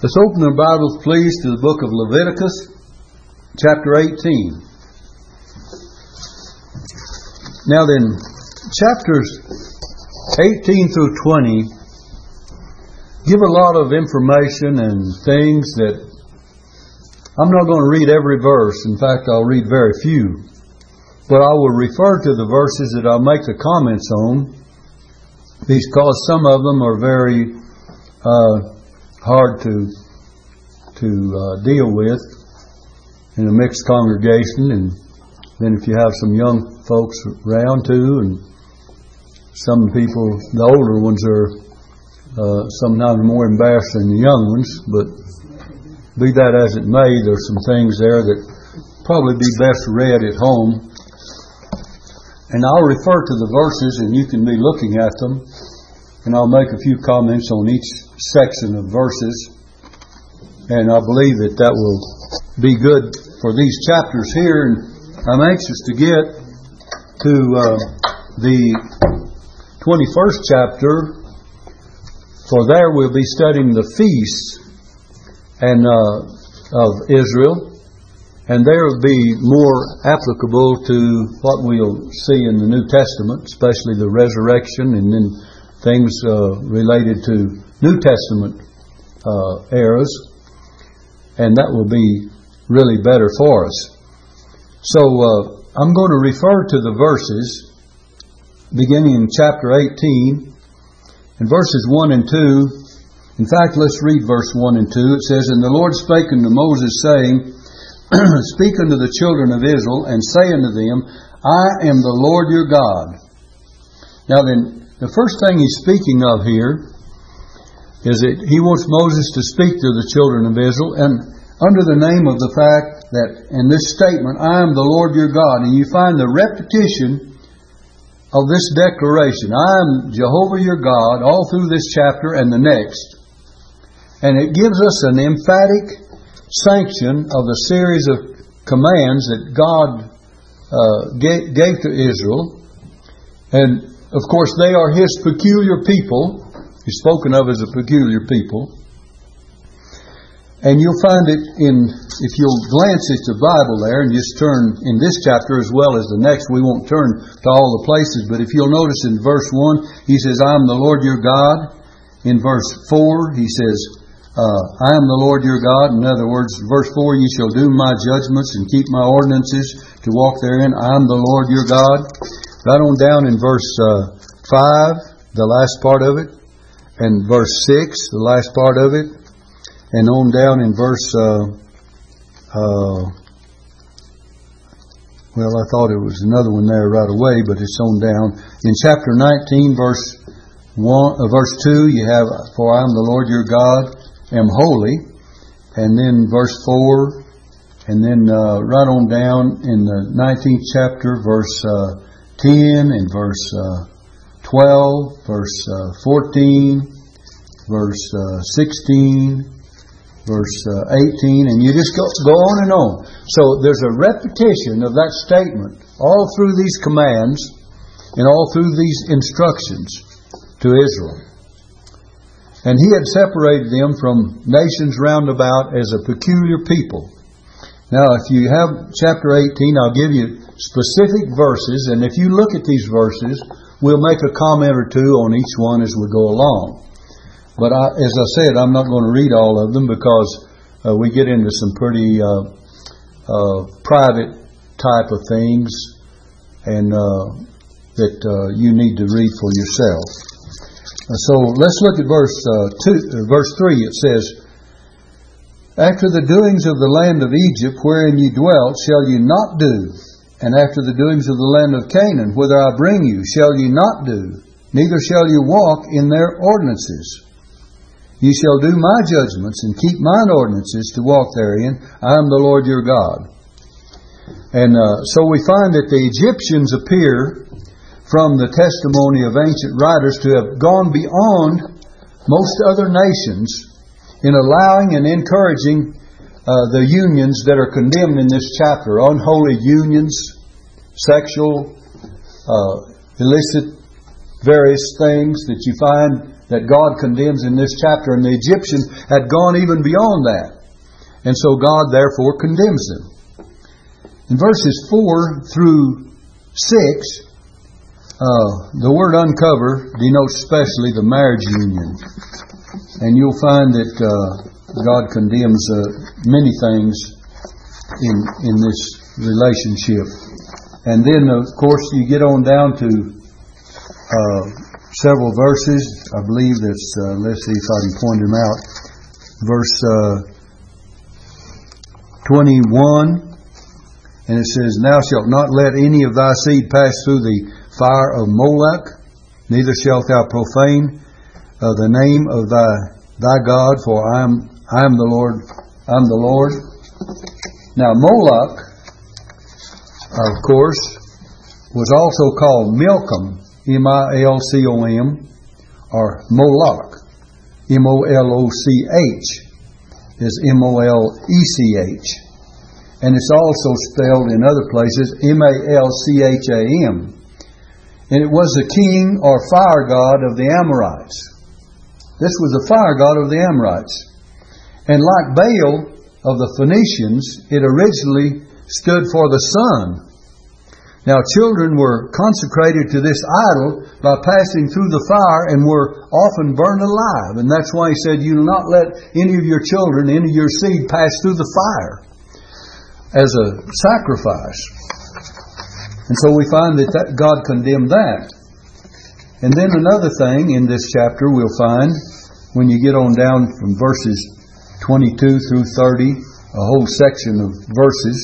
Let's open our Bibles, please, to the book of Leviticus, chapter 18. Now then, chapters 18 through 20 give a lot of information and things that I'm not going to read every verse. In fact, I'll read very few. But I will refer to the verses that I'll make the comments on because some of them are very uh, hard to to uh, deal with in a mixed congregation, and then if you have some young folks around too, and some people, the older ones are uh, sometimes more embarrassed than the young ones, but be that as it may, there's some things there that probably be best read at home. And I'll refer to the verses, and you can be looking at them, and I'll make a few comments on each section of verses. And I believe that that will be good for these chapters here. And I'm anxious to get to uh, the 21st chapter, for there we'll be studying the feasts and uh, of Israel, and there will be more applicable to what we'll see in the New Testament, especially the resurrection, and then things uh, related to New Testament uh, eras, and that will be really better for us. So uh, I'm going to refer to the verses beginning in chapter 18 and verses 1 and 2. In fact, let's read verse 1 and 2. It says, And the Lord spake unto Moses, saying, Speak unto the children of Israel, and say unto them, I am the Lord your God. Now then, the first thing he's speaking of here is that he wants Moses to speak to the children of Israel and under the name of the fact that in this statement, I am the Lord your God, and you find the repetition of this declaration, I am Jehovah your God, all through this chapter and the next. And it gives us an emphatic sanction of the series of commands that God uh, gave, gave to Israel. And of course, they are His peculiar people. He's spoken of as a peculiar people. And you'll find it in, if you'll glance at the Bible there and just turn in this chapter as well as the next, we won't turn to all the places, but if you'll notice in verse 1, he says, I am the Lord your God. In verse 4, he says, uh, I am the Lord your God. In other words, verse 4, you shall do my judgments and keep my ordinances to walk therein. I am the Lord your God. Right on down in verse uh, 5, the last part of it, and verse 6, the last part of it, and on down in verse, uh, uh, well, I thought it was another one there right away, but it's on down. In chapter 19, verse 1, uh, verse 2, you have, For I am the Lord your God, am holy. And then verse 4, and then uh, right on down in the 19th chapter, verse uh, 10 and verse uh, 12, verse uh, 14, verse uh, 16, verse uh, 18, and you just go, go on and on. So there's a repetition of that statement all through these commands and all through these instructions to Israel. And he had separated them from nations round about as a peculiar people. Now, if you have chapter 18, I'll give you specific verses, and if you look at these verses, we'll make a comment or two on each one as we go along. But I, as I said, I'm not going to read all of them because uh, we get into some pretty uh, uh, private type of things, and uh, that uh, you need to read for yourself. Uh, so let's look at verse two, verse three. It says. After the doings of the land of Egypt wherein ye dwelt shall ye not do, and after the doings of the land of Canaan, whither I bring you, shall ye not do, neither shall ye walk in their ordinances. Ye shall do my judgments and keep mine ordinances to walk therein. I am the Lord your God. And uh, so we find that the Egyptians appear from the testimony of ancient writers to have gone beyond most other nations in allowing and encouraging uh, the unions that are condemned in this chapter unholy unions, sexual, uh, illicit, various things that you find that God condemns in this chapter, and the Egyptians had gone even beyond that. And so God therefore condemns them. In verses 4 through 6, uh, the word uncover denotes especially the marriage union. And you'll find that uh, God condemns uh, many things in, in this relationship. And then, of course, you get on down to uh, several verses. I believe that's, uh, let's see if I can point them out. Verse uh, 21, and it says, Thou shalt not let any of thy seed pass through the fire of Moloch, neither shalt thou profane uh, the name of thy thy God, for I am I am the Lord. I'm the Lord. Now Moloch, of course, was also called Milcom, M-I-L-C-O-M, or Moloch, M-O-L-O-C-H, is M-O-L-E-C-H. And it's also spelled in other places M-A-L-C-H-A-M. And it was the king or fire god of the Amorites. This was the fire god of the Amorites. And like Baal of the Phoenicians, it originally stood for the sun. Now, children were consecrated to this idol by passing through the fire and were often burned alive. And that's why he said, You do not let any of your children, any of your seed, pass through the fire as a sacrifice. And so we find that, that God condemned that. And then another thing in this chapter we'll find when you get on down from verses 22 through 30, a whole section of verses,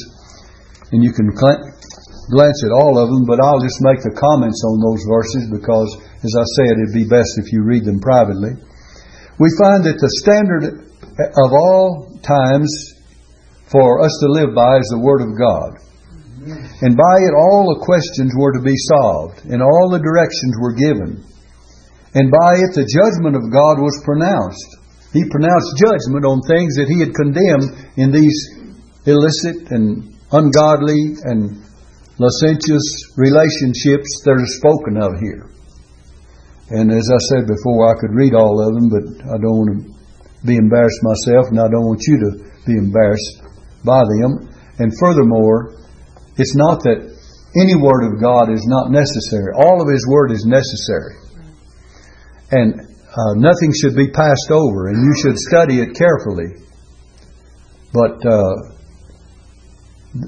and you can glance at all of them, but I'll just make the comments on those verses because, as I said, it'd be best if you read them privately. We find that the standard of all times for us to live by is the Word of God. And by it, all the questions were to be solved, and all the directions were given and by it the judgment of God was pronounced. He pronounced judgment on things that he had condemned in these illicit and ungodly and licentious relationships that are spoken of here. And as I said before, I could read all of them, but I don't want to be embarrassed myself, and I don't want you to be embarrassed by them. And furthermore, it's not that any word of God is not necessary. All of His word is necessary and uh, nothing should be passed over, and you should study it carefully. But uh,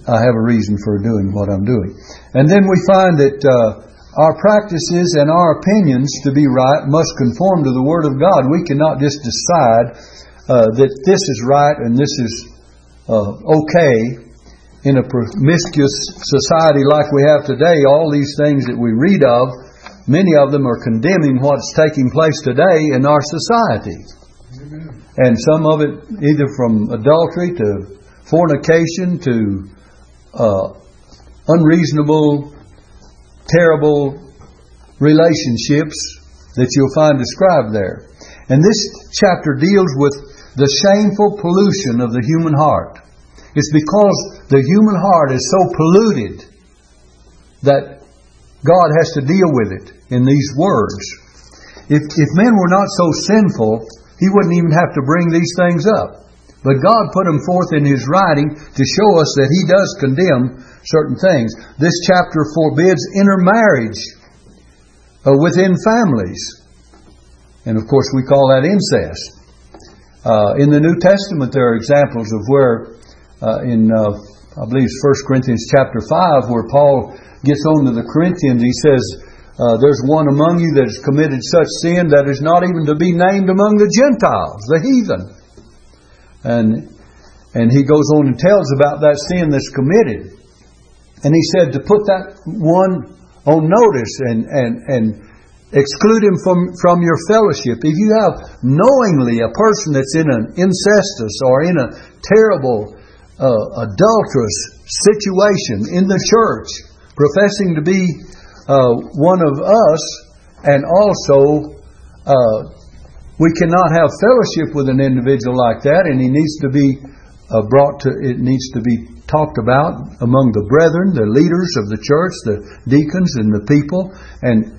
I have a reason for doing what I'm doing. And then we find that uh, our practices and our opinions to be right must conform to the Word of God. We cannot just decide uh, that this is right and this is uh, okay in a promiscuous society like we have today. All these things that we read of many of them are condemning what's taking place today in our society. And some of it either from adultery to fornication to uh, unreasonable, terrible relationships that you'll find described there. And this chapter deals with the shameful pollution of the human heart. It's because the human heart is so polluted that God has to deal with it in these words. If, if men were not so sinful, he wouldn't even have to bring these things up. But God put them forth in His writing to show us that He does condemn certain things. This chapter forbids intermarriage uh, within families. And of course, we call that incest. Uh, in the New Testament, there are examples of where, uh, in, uh, I believe it's 1 Corinthians chapter 5, where Paul gets on to the Corinthians, he says, uh, there's one among you that has committed such sin that is not even to be named among the Gentiles, the heathen. And, and he goes on and tells about that sin that's committed. And he said to put that one on notice and, and, and exclude him from, from your fellowship. If you have knowingly a person that's in an incestus or in a terrible uh, adulterous situation in the church, professing to be uh, one of us, and also uh, we cannot have fellowship with an individual like that, and he needs to be uh, brought to. It needs to be talked about among the brethren, the leaders of the church, the deacons, and the people, and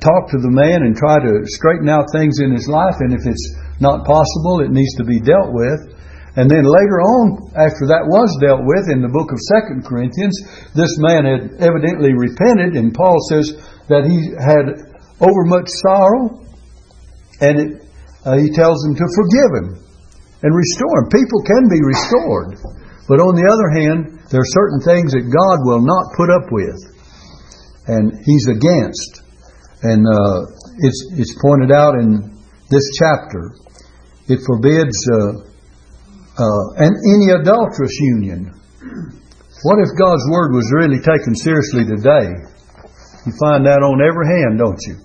talk to the man and try to straighten out things in his life, and if it's not possible, it needs to be dealt with. And then later on, after that was dealt with in the book of Second Corinthians, this man had evidently repented, and Paul says that he had overmuch sorrow, and it, uh, he tells them to forgive him and restore him. People can be restored, but on the other hand, there are certain things that God will not put up with, and He's against. And uh, it's it's pointed out in this chapter. It forbids. Uh, uh, and any adulterous union. What if God's Word was really taken seriously today? You find that on every hand, don't you?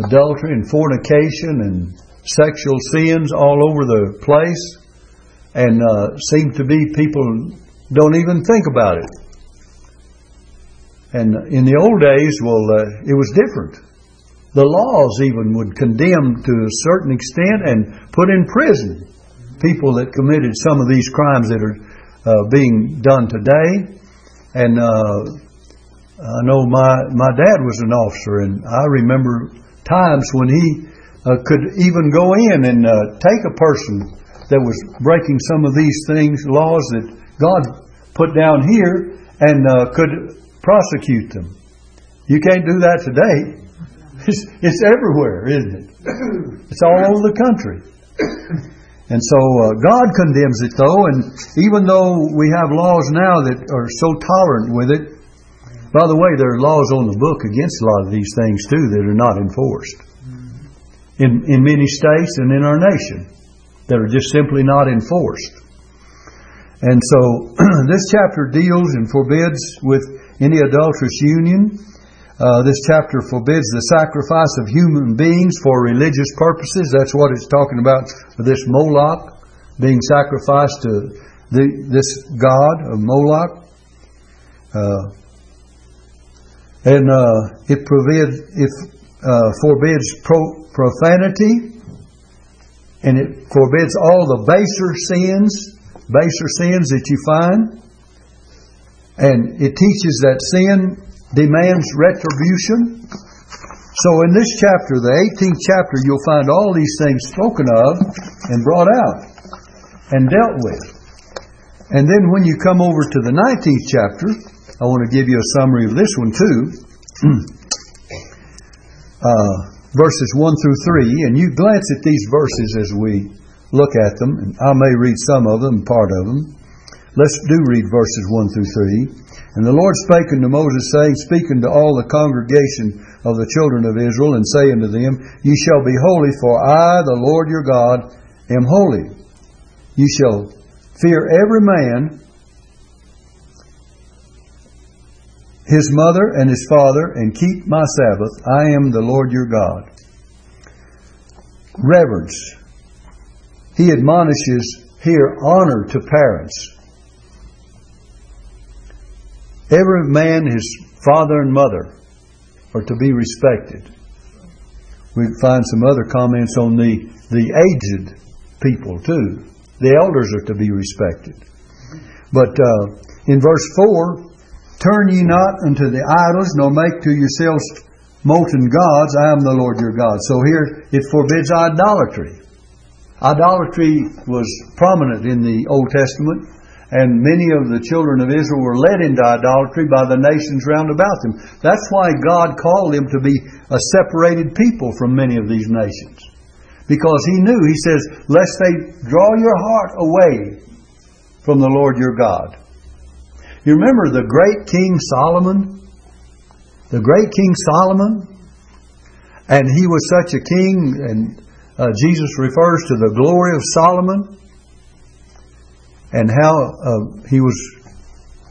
Adultery and fornication and sexual sins all over the place, and uh, seem to be people don't even think about it. And in the old days, well, uh, it was different. The laws even would condemn to a certain extent and put in prison people that committed some of these crimes that are uh, being done today. And uh, I know my my dad was an officer, and I remember times when he uh, could even go in and uh, take a person that was breaking some of these things, laws that God put down here, and uh, could prosecute them. You can't do that today. It's, it's everywhere, isn't it? It's all over the country. And so uh, God condemns it though, and even though we have laws now that are so tolerant with it, by the way, there are laws on the book against a lot of these things too that are not enforced. In, in many states and in our nation that are just simply not enforced. And so this chapter deals and forbids with any adulterous union uh, this chapter forbids the sacrifice of human beings for religious purposes. That's what it's talking about this Moloch being sacrificed to the, this god of Moloch. Uh, and uh, it, it uh, forbids pro- profanity, and it forbids all the baser sins, baser sins that you find. And it teaches that sin demands retribution. So in this chapter, the 18th chapter, you'll find all these things spoken of and brought out and dealt with. And then when you come over to the 19th chapter, I want to give you a summary of this one too. uh, verses 1 through 3, and you glance at these verses as we look at them, and I may read some of them, part of them. Let's do read verses 1 through 3. And the Lord spake unto Moses, saying, Speak unto all the congregation of the children of Israel, and say unto them, Ye shall be holy, for I, the Lord your God, am holy. Ye shall fear every man his mother and his father, and keep my Sabbath. I am the Lord your God. Reverence. He admonishes here honor to parents. Every man, his father and mother, are to be respected. We find some other comments on the, the aged people too. The elders are to be respected. But uh, in verse 4, Turn ye not unto the idols, nor make to yourselves molten gods. I am the Lord your God. So here it forbids idolatry. Idolatry was prominent in the Old Testament and many of the children of Israel were led into idolatry by the nations round about them. That's why God called them to be a separated people from many of these nations. Because He knew, He says, lest they draw your heart away from the Lord your God. You remember the great King Solomon? The great King Solomon? And he was such a king, and uh, Jesus refers to the glory of Solomon and how uh, he was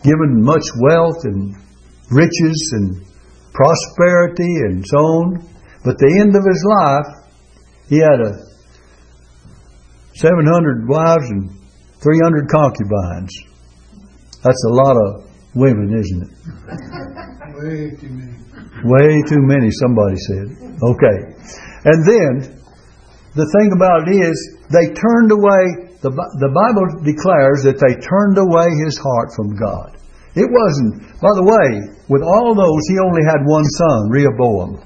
given much wealth and riches and prosperity and so on. But the end of his life, he had a 700 wives and 300 concubines. That's a lot of women, isn't it? Way too many. Way too many, somebody said. Okay. And then, the thing about it is, they turned away the, the Bible declares that they turned away his heart from God. It wasn't, by the way, with all those, he only had one son, Rehoboam.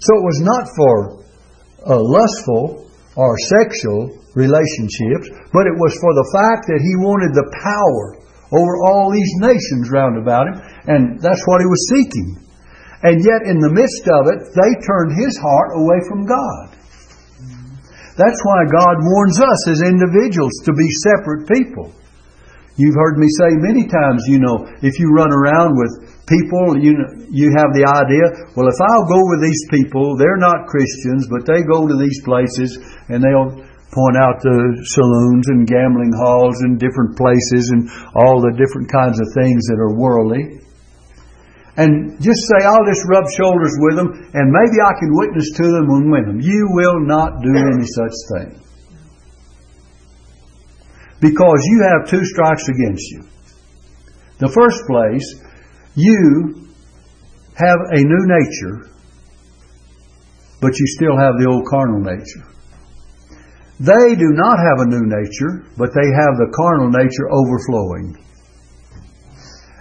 So it was not for uh, lustful or sexual relationships, but it was for the fact that he wanted the power over all these nations round about him, and that's what he was seeking. And yet, in the midst of it, they turned his heart away from God. That's why God warns us as individuals to be separate people. You've heard me say many times, you know, if you run around with people, you know, you have the idea, well, if I'll go with these people, they're not Christians, but they go to these places and they'll point out the saloons and gambling halls and different places and all the different kinds of things that are worldly. And just say, I'll just rub shoulders with them and maybe I can witness to them and win them. You will not do any such thing. Because you have two strikes against you. The first place, you have a new nature, but you still have the old carnal nature. They do not have a new nature, but they have the carnal nature overflowing.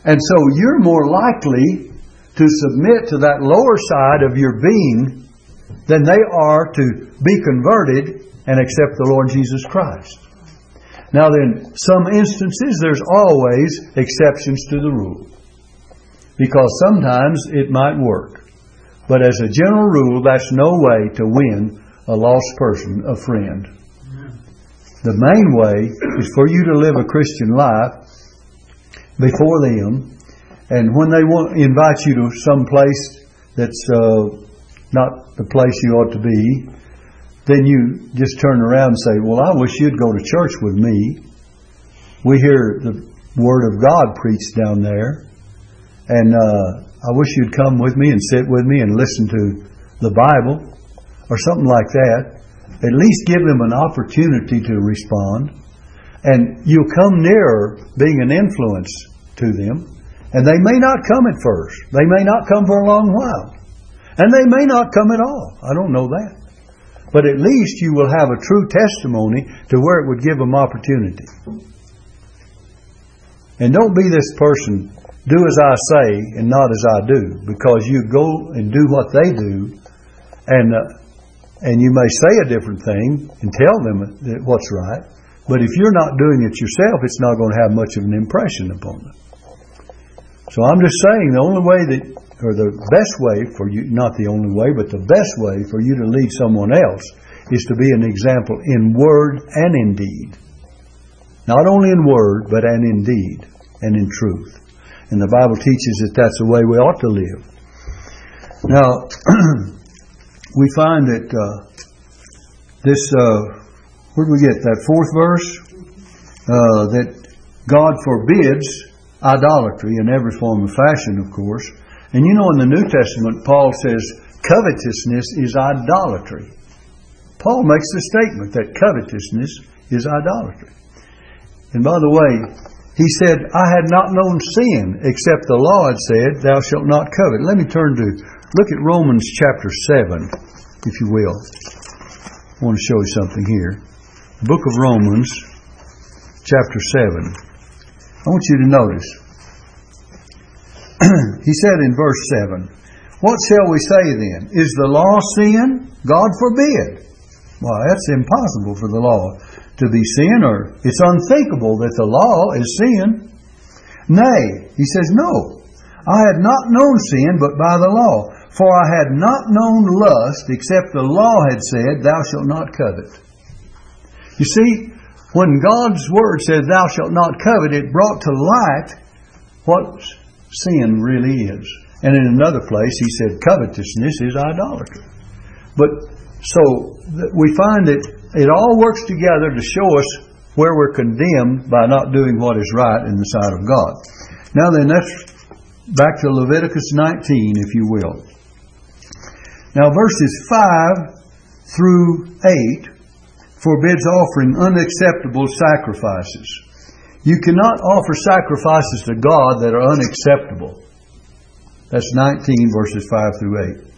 And so you're more likely to submit to that lower side of your being than they are to be converted and accept the Lord Jesus Christ. Now, then, some instances, there's always exceptions to the rule. Because sometimes it might work. But as a general rule, that's no way to win a lost person a friend. The main way is for you to live a Christian life before them, and when they want invite you to some place that's uh, not the place you ought to be, then you just turn around and say, "Well, I wish you'd go to church with me." We hear the Word of God preached down there, and uh, I wish you'd come with me and sit with me and listen to the Bible, or something like that. At least give them an opportunity to respond. And you'll come nearer being an influence to them. And they may not come at first. They may not come for a long while. And they may not come at all. I don't know that. But at least you will have a true testimony to where it would give them opportunity. And don't be this person, do as I say and not as I do, because you go and do what they do, and uh, and you may say a different thing and tell them what's right, but if you're not doing it yourself, it's not going to have much of an impression upon them. So I'm just saying the only way that, or the best way for you, not the only way, but the best way for you to lead someone else is to be an example in word and in deed. Not only in word, but and in deed and in truth. And the Bible teaches that that's the way we ought to live. Now, we find that uh, this, uh, where do we get that fourth verse? Uh, that God forbids idolatry in every form of fashion, of course. And you know, in the New Testament, Paul says covetousness is idolatry. Paul makes the statement that covetousness is idolatry. And by the way, he said, I had not known sin except the law had said, Thou shalt not covet. Let me turn to Look at Romans chapter 7, if you will. I want to show you something here. Book of Romans, chapter 7. I want you to notice. he said in verse 7, What shall we say then? Is the law sin? God forbid. Why, that's impossible for the law to be sin, or it's unthinkable that the law is sin. Nay, he says, No. I had not known sin but by the law. For I had not known lust except the law had said, Thou shalt not covet. You see, when God's Word said, Thou shalt not covet, it brought to light what sin really is. And in another place, He said, Covetousness is idolatry. But so we find that it all works together to show us where we're condemned by not doing what is right in the sight of God. Now then, that's back to Leviticus 19, if you will. Now, verses 5 through 8 forbids offering unacceptable sacrifices. You cannot offer sacrifices to God that are unacceptable. That's 19 verses 5 through 8.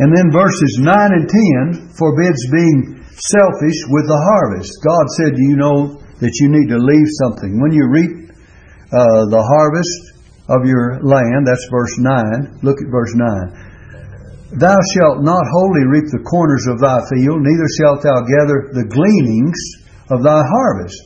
And then verses 9 and 10 forbids being selfish with the harvest. God said, you know that you need to leave something. When you reap uh, the harvest of your land, that's verse 9. Look at verse 9 Thou shalt not wholly reap the corners of thy field, neither shalt thou gather the gleanings of thy harvest.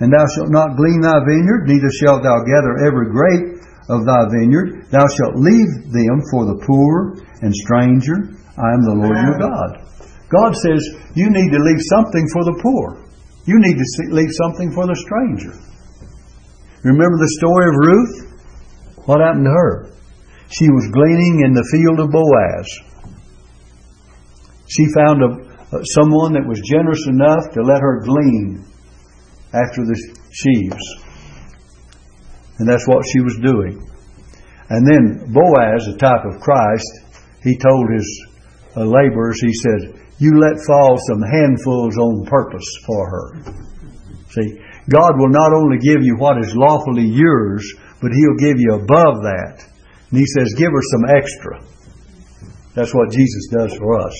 And thou shalt not glean thy vineyard, neither shalt thou gather every grape of thy vineyard. Thou shalt leave them for the poor and stranger. I am the Lord your God. God says you need to leave something for the poor. You need to leave something for the stranger. Remember the story of Ruth? What happened to her? She was gleaning in the field of Boaz. She found a, someone that was generous enough to let her glean after the sheaves. And that's what she was doing. And then Boaz, a type of Christ, he told his uh, laborers, he said, You let fall some handfuls on purpose for her. See, God will not only give you what is lawfully yours, but He'll give you above that. And He says, Give her some extra. That's what Jesus does for us.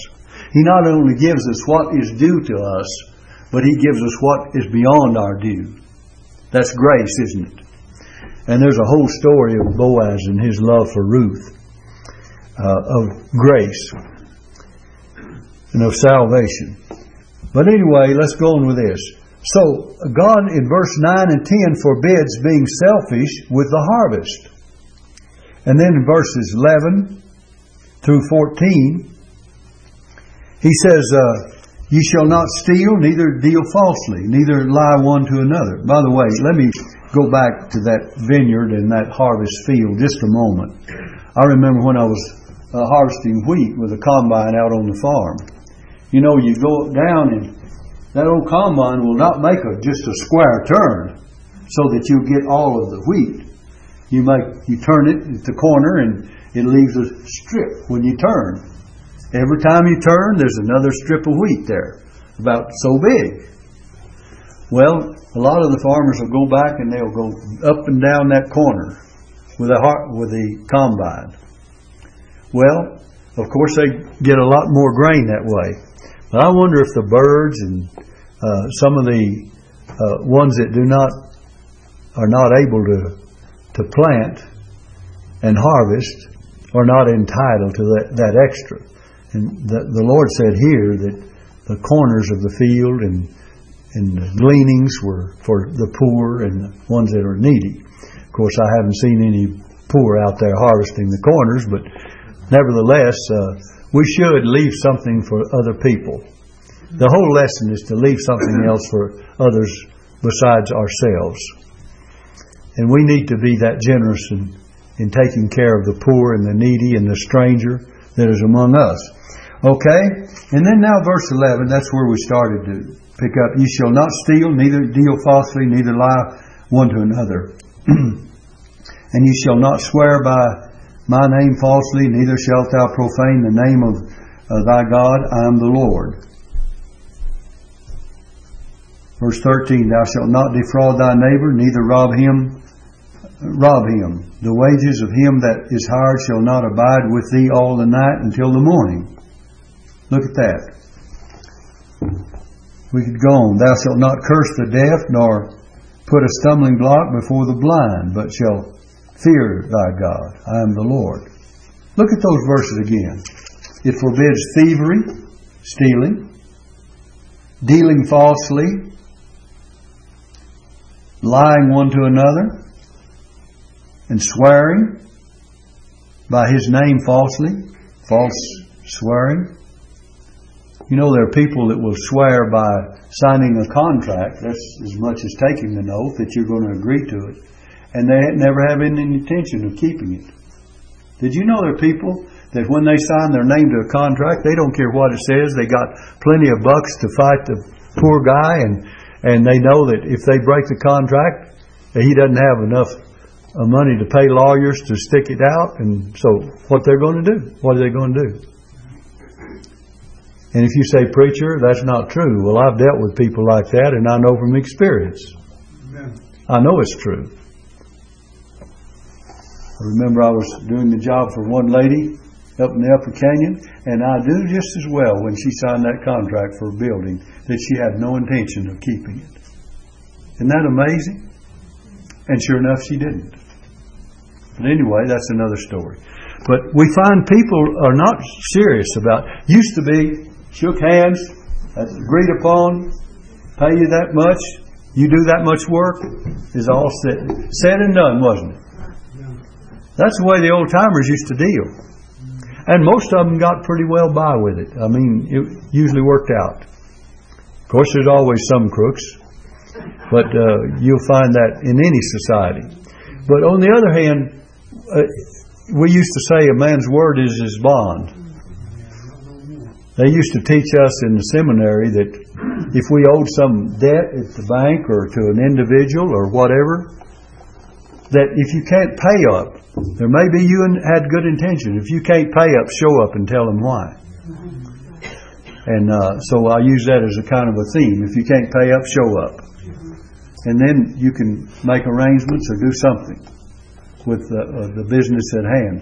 He not only gives us what is due to us, but He gives us what is beyond our due. That's grace, isn't it? And there's a whole story of Boaz and his love for Ruth, uh, of grace and of salvation. But anyway, let's go on with this. So, God in verse 9 and 10 forbids being selfish with the harvest. And then in verses 11 through 14, he says, uh, Ye shall not steal, neither deal falsely, neither lie one to another. By the way, let me go back to that vineyard and that harvest field just a moment. I remember when I was uh, harvesting wheat with a combine out on the farm. You know, you go down and that old combine will not make a, just a square turn so that you get all of the wheat. You make you turn it at the corner and it leaves a strip when you turn. Every time you turn, there's another strip of wheat there, about so big. Well, a lot of the farmers will go back and they'll go up and down that corner with a with the combine. Well, of course they get a lot more grain that way. But I wonder if the birds and uh, some of the uh, ones that do not are not able to to plant and harvest are not entitled to that, that extra. And the, the Lord said here that the corners of the field and and the gleanings were for the poor and the ones that are needy. Of course, I haven't seen any poor out there harvesting the corners, but nevertheless, uh, we should leave something for other people. The whole lesson is to leave something else for others besides ourselves. And we need to be that generous in, in taking care of the poor and the needy and the stranger that is among us. Okay? And then now verse 11, that's where we started to pick up. You shall not steal, neither deal falsely, neither lie one to another. and you shall not swear by my name falsely, neither shalt thou profane the name of thy God. I am the Lord. Verse 13, Thou shalt not defraud thy neighbor, neither rob him, rob him. The wages of him that is hired shall not abide with thee all the night until the morning. Look at that. We could go on. Thou shalt not curse the deaf, nor put a stumbling block before the blind, but shall fear thy God. I am the Lord. Look at those verses again. It forbids thievery, stealing, dealing falsely, lying one to another, and swearing by his name falsely, false swearing. You know, there are people that will swear by signing a contract, that's as much as taking an oath, that you're going to agree to it, and they never have any intention of keeping it. Did you know there are people that when they sign their name to a contract, they don't care what it says, they got plenty of bucks to fight the poor guy, and, and they know that if they break the contract, he doesn't have enough Uh, money to pay lawyers to stick it out, and so what they're going to do? What are they going to do? And if you say, preacher, that's not true. Well, I've dealt with people like that, and I know from experience. Amen. I know it's true. I remember I was doing the job for one lady up in the Upper Canyon, and I do just as well when she signed that contract for a building that she had no intention of keeping it. Isn't that amazing? And sure enough, she didn't. Anyway, that's another story. But we find people are not serious about. Used to be shook hands, agreed upon, pay you that much, you do that much work, is all said, said and done, wasn't it? That's the way the old timers used to deal. And most of them got pretty well by with it. I mean, it usually worked out. Of course, there's always some crooks, but uh, you'll find that in any society. But on the other hand, uh, we used to say a man's word is his bond. They used to teach us in the seminary that if we owed some debt at the bank or to an individual or whatever, that if you can't pay up, there may be you had good intention. If you can't pay up, show up and tell them why. And uh, so I use that as a kind of a theme. If you can't pay up, show up. And then you can make arrangements or do something with the, uh, the business at hand.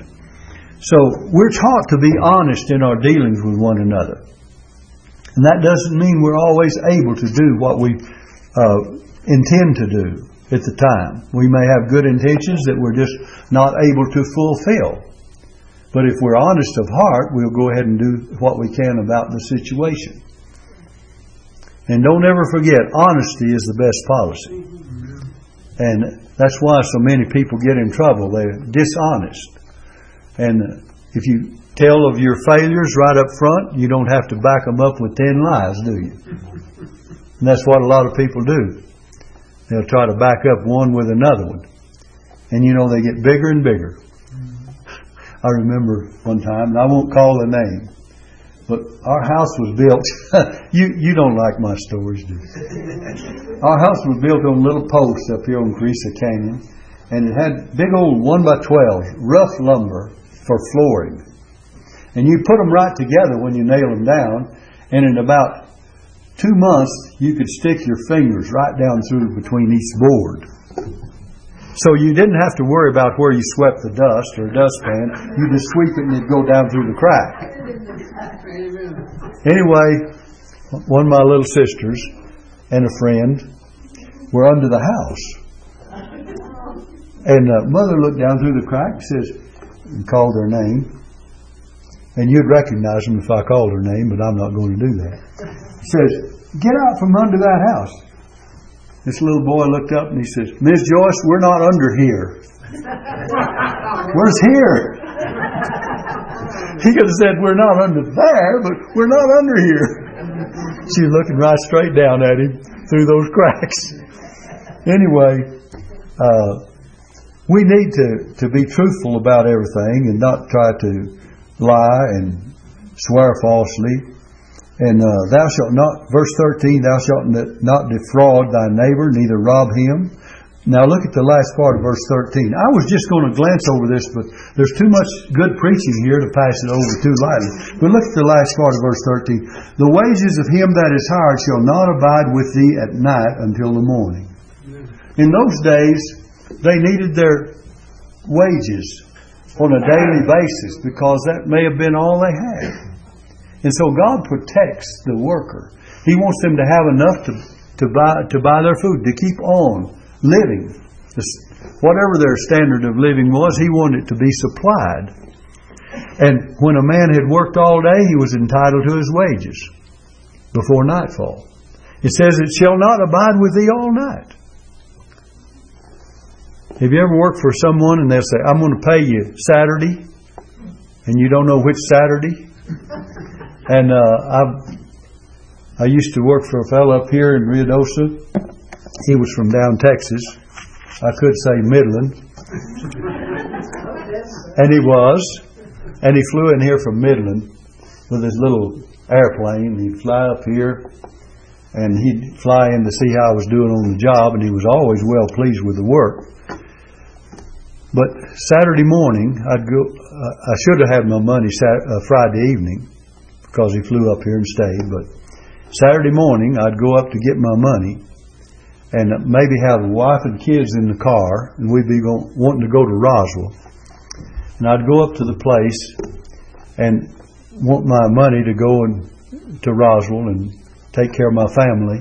So we're taught to be honest in our dealings with one another. And that doesn't mean we're always able to do what we uh, intend to do at the time. We may have good intentions that we're just not able to fulfill. But if we're honest of heart, we'll go ahead and do what we can about the situation. And don't ever forget, honesty is the best policy. And that's why so many people get in trouble. They're dishonest. And if you tell of your failures right up front, you don't have to back them up with ten lies, do you? And that's what a lot of people do. They'll try to back up one with another one. And you know, they get bigger and bigger. I remember one time, and I won't call the name, but our house was built. you you don't like my stories, do you? our house was built on little posts up here on Carrizo Canyon, and it had big old one by twelve rough lumber for flooring. And you put them right together when you nail them down, and in about two months you could stick your fingers right down through between each board. So you didn't have to worry about where you swept the dust or a dustpan. You just sweep it and it'd go down through the crack. Anyway, one of my little sisters and a friend were under the house. And uh, mother looked down through the crack and says, and called her name. And you'd recognize them if I called her name, but I'm not going to do that. Says, get out from under that house. This little boy looked up and he says, Miss Joyce, we're not under here. Where's here? He could have said, We're not under there, but we're not under here. She's looking right straight down at him through those cracks. Anyway, uh, we need to, to be truthful about everything and not try to lie and swear falsely. And uh, thou shalt not, verse 13, thou shalt not defraud thy neighbor, neither rob him. Now look at the last part of verse 13. I was just going to glance over this, but there's too much good preaching here to pass it over too lightly. But look at the last part of verse 13. The wages of him that is hired shall not abide with thee at night until the morning. In those days, they needed their wages on a daily basis because that may have been all they had. And so God protects the worker. He wants them to have enough to, to, buy, to buy their food, to keep on living. Whatever their standard of living was, He wanted it to be supplied. And when a man had worked all day, he was entitled to his wages before nightfall. It says, It shall not abide with thee all night. Have you ever worked for someone and they'll say, I'm going to pay you Saturday, and you don't know which Saturday? And uh, I I used to work for a fellow up here in Ruidoso. He was from down Texas. I could say Midland. and he was. And he flew in here from Midland with his little airplane. He'd fly up here and he'd fly in to see how I was doing on the job, and he was always well pleased with the work. But Saturday morning, I'd go. Uh, I should have had my money Saturday, uh, Friday evening, because he flew up here and stayed. But Saturday morning, I'd go up to get my money and maybe have a wife and kids in the car, and we'd be going, wanting to go to Roswell. And I'd go up to the place and want my money to go and to Roswell and take care of my family.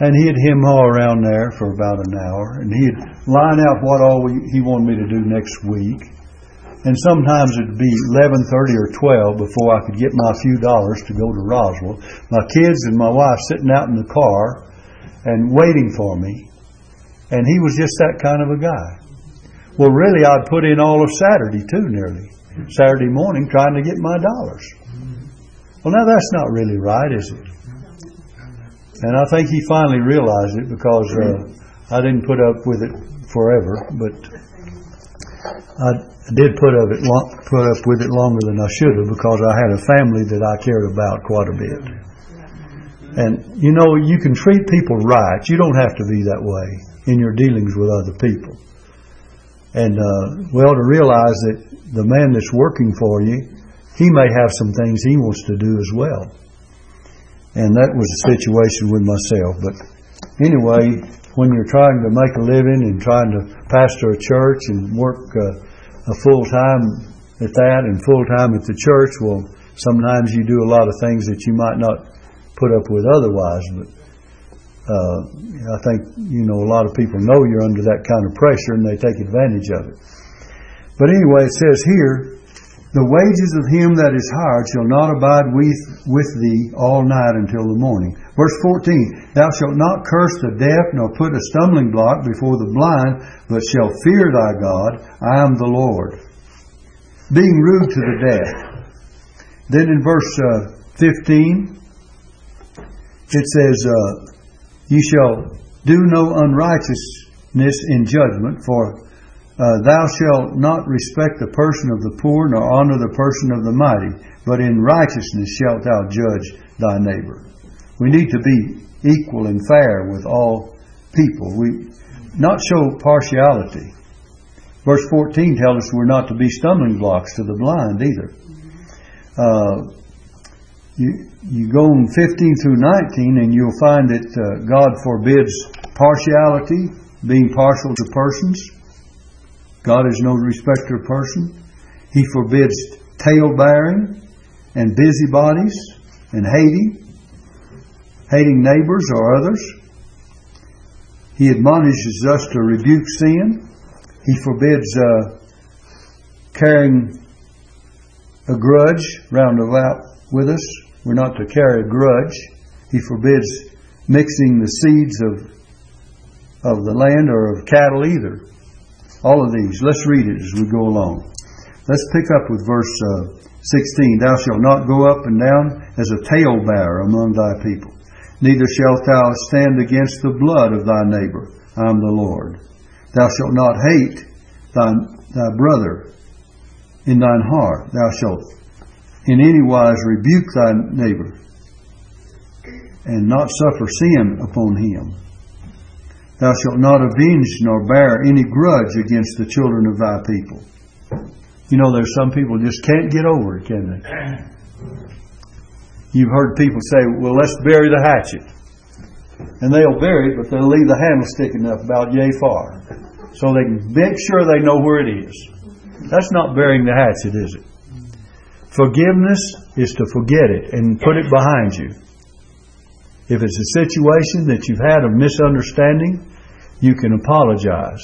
And he'd hem haw around there for about an hour, and he'd line out what all we, he wanted me to do next week. and sometimes it'd be 11:30 or 12 before I could get my few dollars to go to Roswell. My kids and my wife sitting out in the car and waiting for me, and he was just that kind of a guy. Well, really, I'd put in all of Saturday too, nearly Saturday morning, trying to get my dollars. Well, now that's not really right, is it? And I think he finally realized it because uh, I didn't put up with it forever, but I did put of it put up with it longer than I should have because I had a family that I cared about quite a bit. And you know, you can treat people right. You don't have to be that way in your dealings with other people. And uh, well, to realize that the man that's working for you, he may have some things he wants to do as well. And that was a situation with myself. But anyway, when you're trying to make a living and trying to pastor a church and work uh, a full time at that and full time at the church, well, sometimes you do a lot of things that you might not put up with otherwise. But uh, I think you know a lot of people know you're under that kind of pressure and they take advantage of it. But anyway, it says here the wages of him that is hired shall not abide with, with thee all night until the morning. Verse 14, Thou shalt not curse the deaf, nor put a stumbling block before the blind, but shall fear thy God. I am the Lord. Being rude to the deaf. Then in verse uh, 15, it says, uh, You shall do no unrighteousness in judgment, for uh, thou shalt not respect the person of the poor, nor honor the person of the mighty, but in righteousness shalt thou judge thy neighbor. We need to be equal and fair with all people. We not show partiality. Verse 14 tells us we're not to be stumbling blocks to the blind either. Uh, you, you go in 15 through 19 and you'll find that uh, God forbids partiality, being partial to persons. God is no respecter of person. He forbids tale bearing and busybodies and hating, hating neighbors or others. He admonishes us to rebuke sin. He forbids uh, carrying a grudge round about with us. We're not to carry a grudge. He forbids mixing the seeds of of the land or of cattle either. All of these. Let's read it as we go along. Let's pick up with verse uh, 16. Thou shalt not go up and down as a talebearer among thy people, neither shalt thou stand against the blood of thy neighbor. I am the Lord. Thou shalt not hate thy, thy brother in thine heart. Thou shalt in any wise rebuke thy neighbor and not suffer sin upon him. Thou shalt not avenge nor bear any grudge against the children of thy people. You know, there's some people just can't get over it, can they? You've heard people say, well, let's bury the hatchet. And they'll bury it, but they'll leave the handle sticking up about yay far. So they can make sure they know where it is. That's not burying the hatchet, is it? Forgiveness is to forget it and put it behind you. If it's a situation that you've had a misunderstanding, you can apologize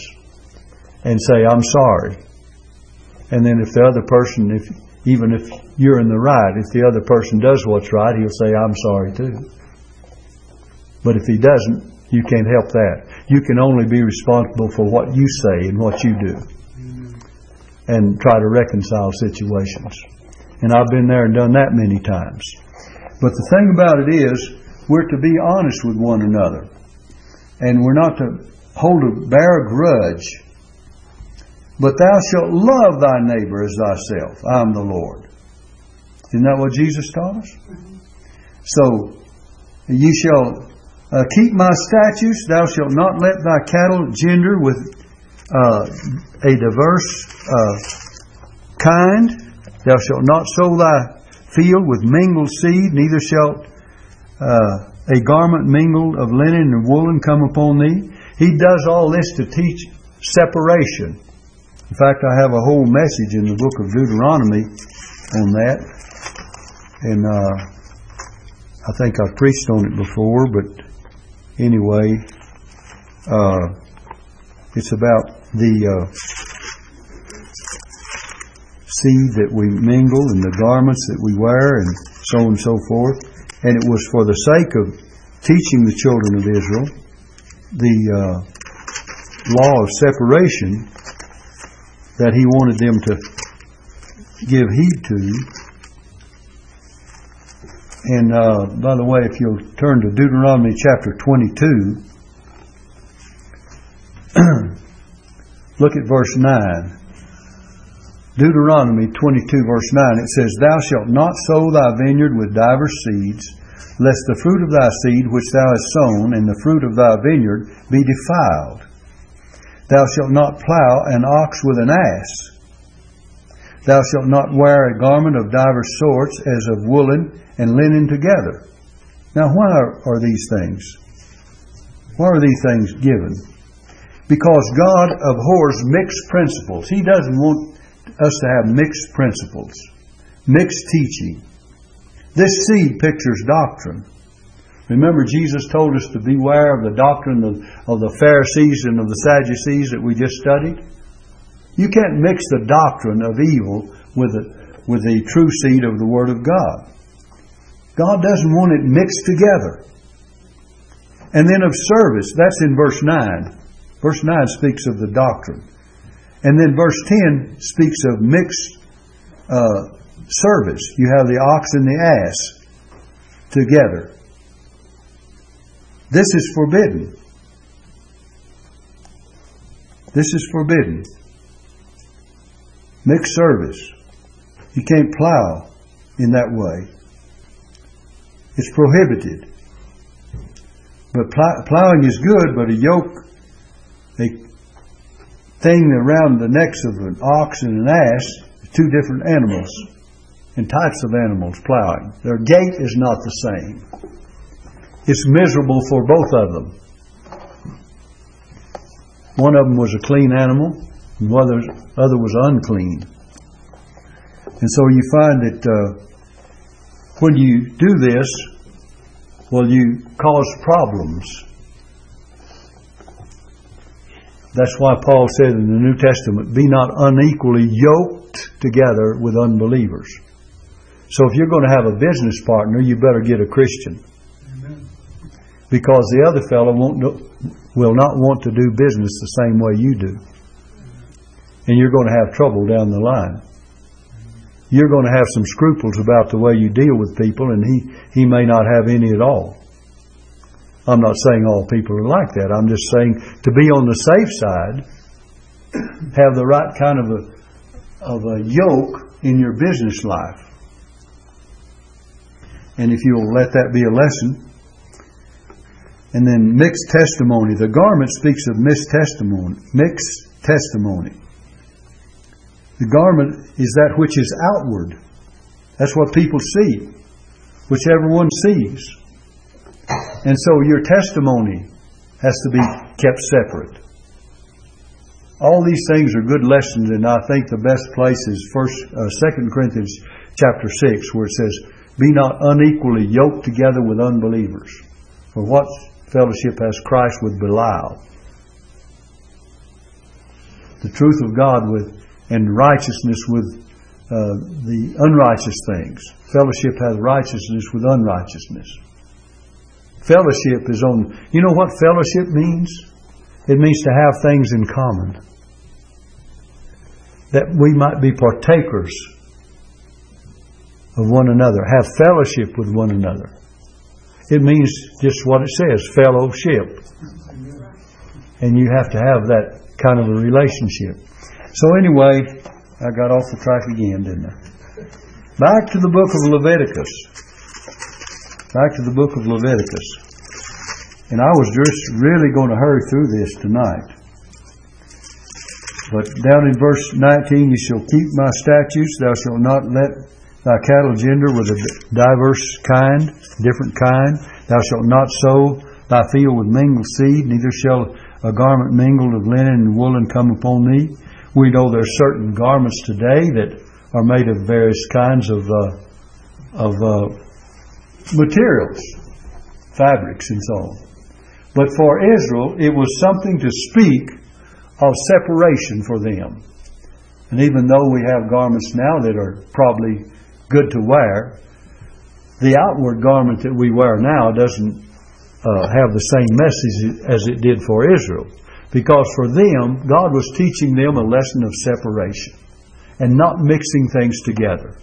and say, I'm sorry. And then if the other person, if even if you're in the right, if the other person does what's right, he'll say, I'm sorry too. But if he doesn't, you can't help that. You can only be responsible for what you say and what you do. Mm-hmm. And try to reconcile situations. And I've been there and done that many times. But the thing about it is, we're to be honest with one another. And we're not to hold a bare grudge. But thou shalt love thy neighbor as thyself. I am the Lord. Isn't that what Jesus taught us? So, you shall uh, keep my statutes. Thou shalt not let thy cattle gender with uh, a diverse uh, kind. Thou shalt not sow thy field with mingled seed, neither shalt uh, a garment mingled of linen and woolen come upon thee. He does all this to teach separation. In fact, I have a whole message in the book of Deuteronomy on that. And uh, I think I've preached on it before, but anyway, uh, it's about the uh, seed that we mingle and the garments that we wear and so on and so forth. And it was for the sake of teaching the children of Israel the uh, law of separation that he wanted them to give heed to. And uh, by the way, if you'll turn to Deuteronomy chapter 22, look at verse 9. Deuteronomy 22, verse 9, it says, Thou shalt not sow thy vineyard with divers seeds, lest the fruit of thy seed which thou hast sown and the fruit of thy vineyard be defiled. Thou shalt not plow an ox with an ass. Thou shalt not wear a garment of divers sorts, as of woolen and linen together. Now, why are, are these things? Why are these things given? Because God abhors mixed principles. He doesn't want us to have mixed principles, mixed teaching. This seed pictures doctrine. Remember, Jesus told us to beware of the doctrine of, of the Pharisees and of the Sadducees that we just studied. You can't mix the doctrine of evil with the, with the true seed of the Word of God. God doesn't want it mixed together. And then of service, that's in verse 9. Verse 9 speaks of the doctrine. And then verse 10 speaks of mixed uh, service. You have the ox and the ass together. This is forbidden. This is forbidden. Mixed service. You can't plow in that way. It's prohibited. But plowing is good, but a yoke, a thing around the necks of an ox and an ass, two different animals and types of animals plowing. Their gait is not the same. It's miserable for both of them. One of them was a clean animal, and the other was unclean. And so you find that uh, when you do this, well, you cause problems That's why Paul said in the New Testament, be not unequally yoked together with unbelievers. So if you're going to have a business partner, you better get a Christian. Because the other fellow won't, will not want to do business the same way you do. And you're going to have trouble down the line. You're going to have some scruples about the way you deal with people, and he, he may not have any at all. I'm not saying all people are like that. I'm just saying to be on the safe side, have the right kind of a of a yoke in your business life. And if you'll let that be a lesson. And then mixed testimony. The garment speaks of mixed testimony. Mixed testimony. The garment is that which is outward. That's what people see. Whichever one sees. And so your testimony has to be kept separate. All these things are good lessons, and I think the best place is First, uh, Second Corinthians chapter six, where it says, "Be not unequally yoked together with unbelievers. For what fellowship has Christ with Belial?" The truth of God with and righteousness with uh, the unrighteous things. Fellowship has righteousness with unrighteousness. Fellowship is on, you know what fellowship means? It means to have things in common. That we might be partakers of one another, have fellowship with one another. It means just what it says, fellowship. And you have to have that kind of a relationship. So anyway, I got off the track again, didn't I? Back to the book of Leviticus. Back to the book of Leviticus. And I was just really going to hurry through this tonight. But down in verse 19, you shall keep my statutes, thou shalt not let thy cattle gender with a diverse kind, different kind. Thou shalt not sow thy field with mingled seed, neither shall a garment mingled of linen and woolen come upon thee. We know there are certain garments today that are made of various kinds of uh, of uh, materials, fabrics, and so on. But for Israel, it was something to speak of separation for them. And even though we have garments now that are probably good to wear, the outward garment that we wear now doesn't uh, have the same message as it did for Israel. Because for them, God was teaching them a lesson of separation and not mixing things together,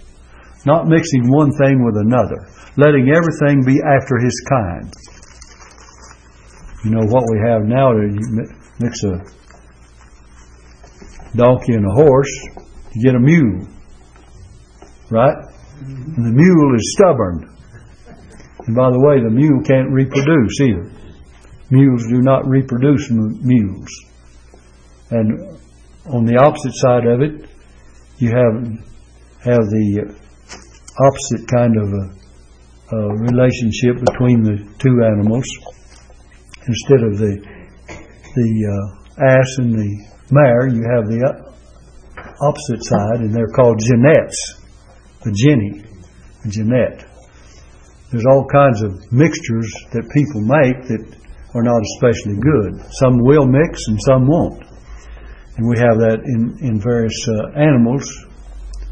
not mixing one thing with another, letting everything be after His kind. You know what we have now to mix a donkey and a horse, you get a mule. Right? Mm-hmm. And the mule is stubborn. And by the way, the mule can't reproduce either. Mules do not reproduce mules. And on the opposite side of it, you have have the opposite kind of a, a relationship between the two animals. Instead of the the uh, ass and the mare, you have the opposite side, and they're called genettes. The Jenny, the Jeanette. There's all kinds of mixtures that people make that are not especially good. Some will mix and some won't. And we have that in, in various uh, animals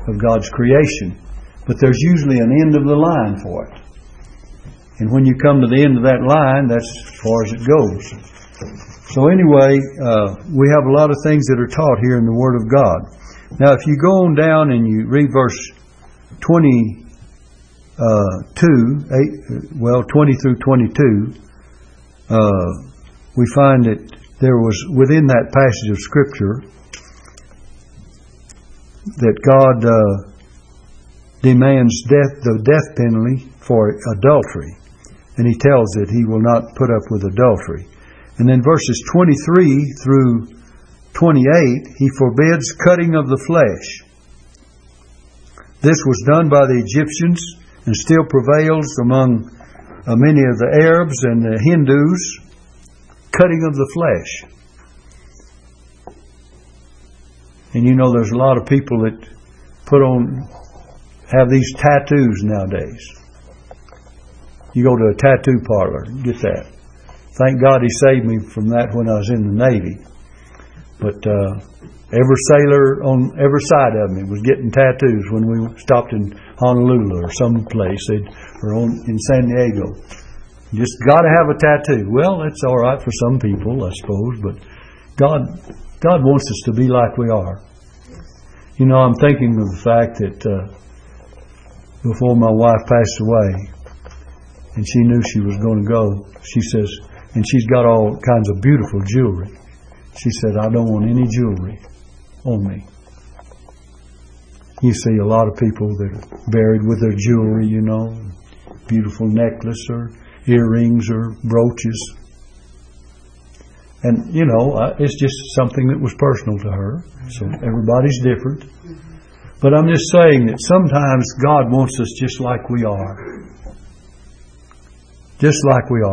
of God's creation. But there's usually an end of the line for it. And when you come to the end of that line, that's as far as it goes. So anyway, uh, we have a lot of things that are taught here in the Word of God. Now, if you go on down and you read verse 22, uh, eight, well, 20 through 22, uh, we find that there was within that passage of Scripture that God uh, demands death, the death penalty for adultery, and He tells that He will not put up with adultery. And then verses 23 through 28, he forbids cutting of the flesh. This was done by the Egyptians and still prevails among uh, many of the Arabs and the Hindus, cutting of the flesh. And you know, there's a lot of people that put on, have these tattoos nowadays. You go to a tattoo parlor, get that. Thank God He saved me from that when I was in the Navy. But uh, every sailor on every side of me was getting tattoos when we stopped in Honolulu or some place, or on, in San Diego. Just got to have a tattoo. Well, that's all right for some people, I suppose, but God, God wants us to be like we are. You know, I'm thinking of the fact that uh, before my wife passed away, and she knew she was going to go, she says, and she's got all kinds of beautiful jewelry. She said, I don't want any jewelry on me. You see a lot of people that are buried with their jewelry, you know, beautiful necklace or earrings or brooches. And, you know, uh, it's just something that was personal to her. So everybody's different. Mm-hmm. But I'm just saying that sometimes God wants us just like we are. Just like we are.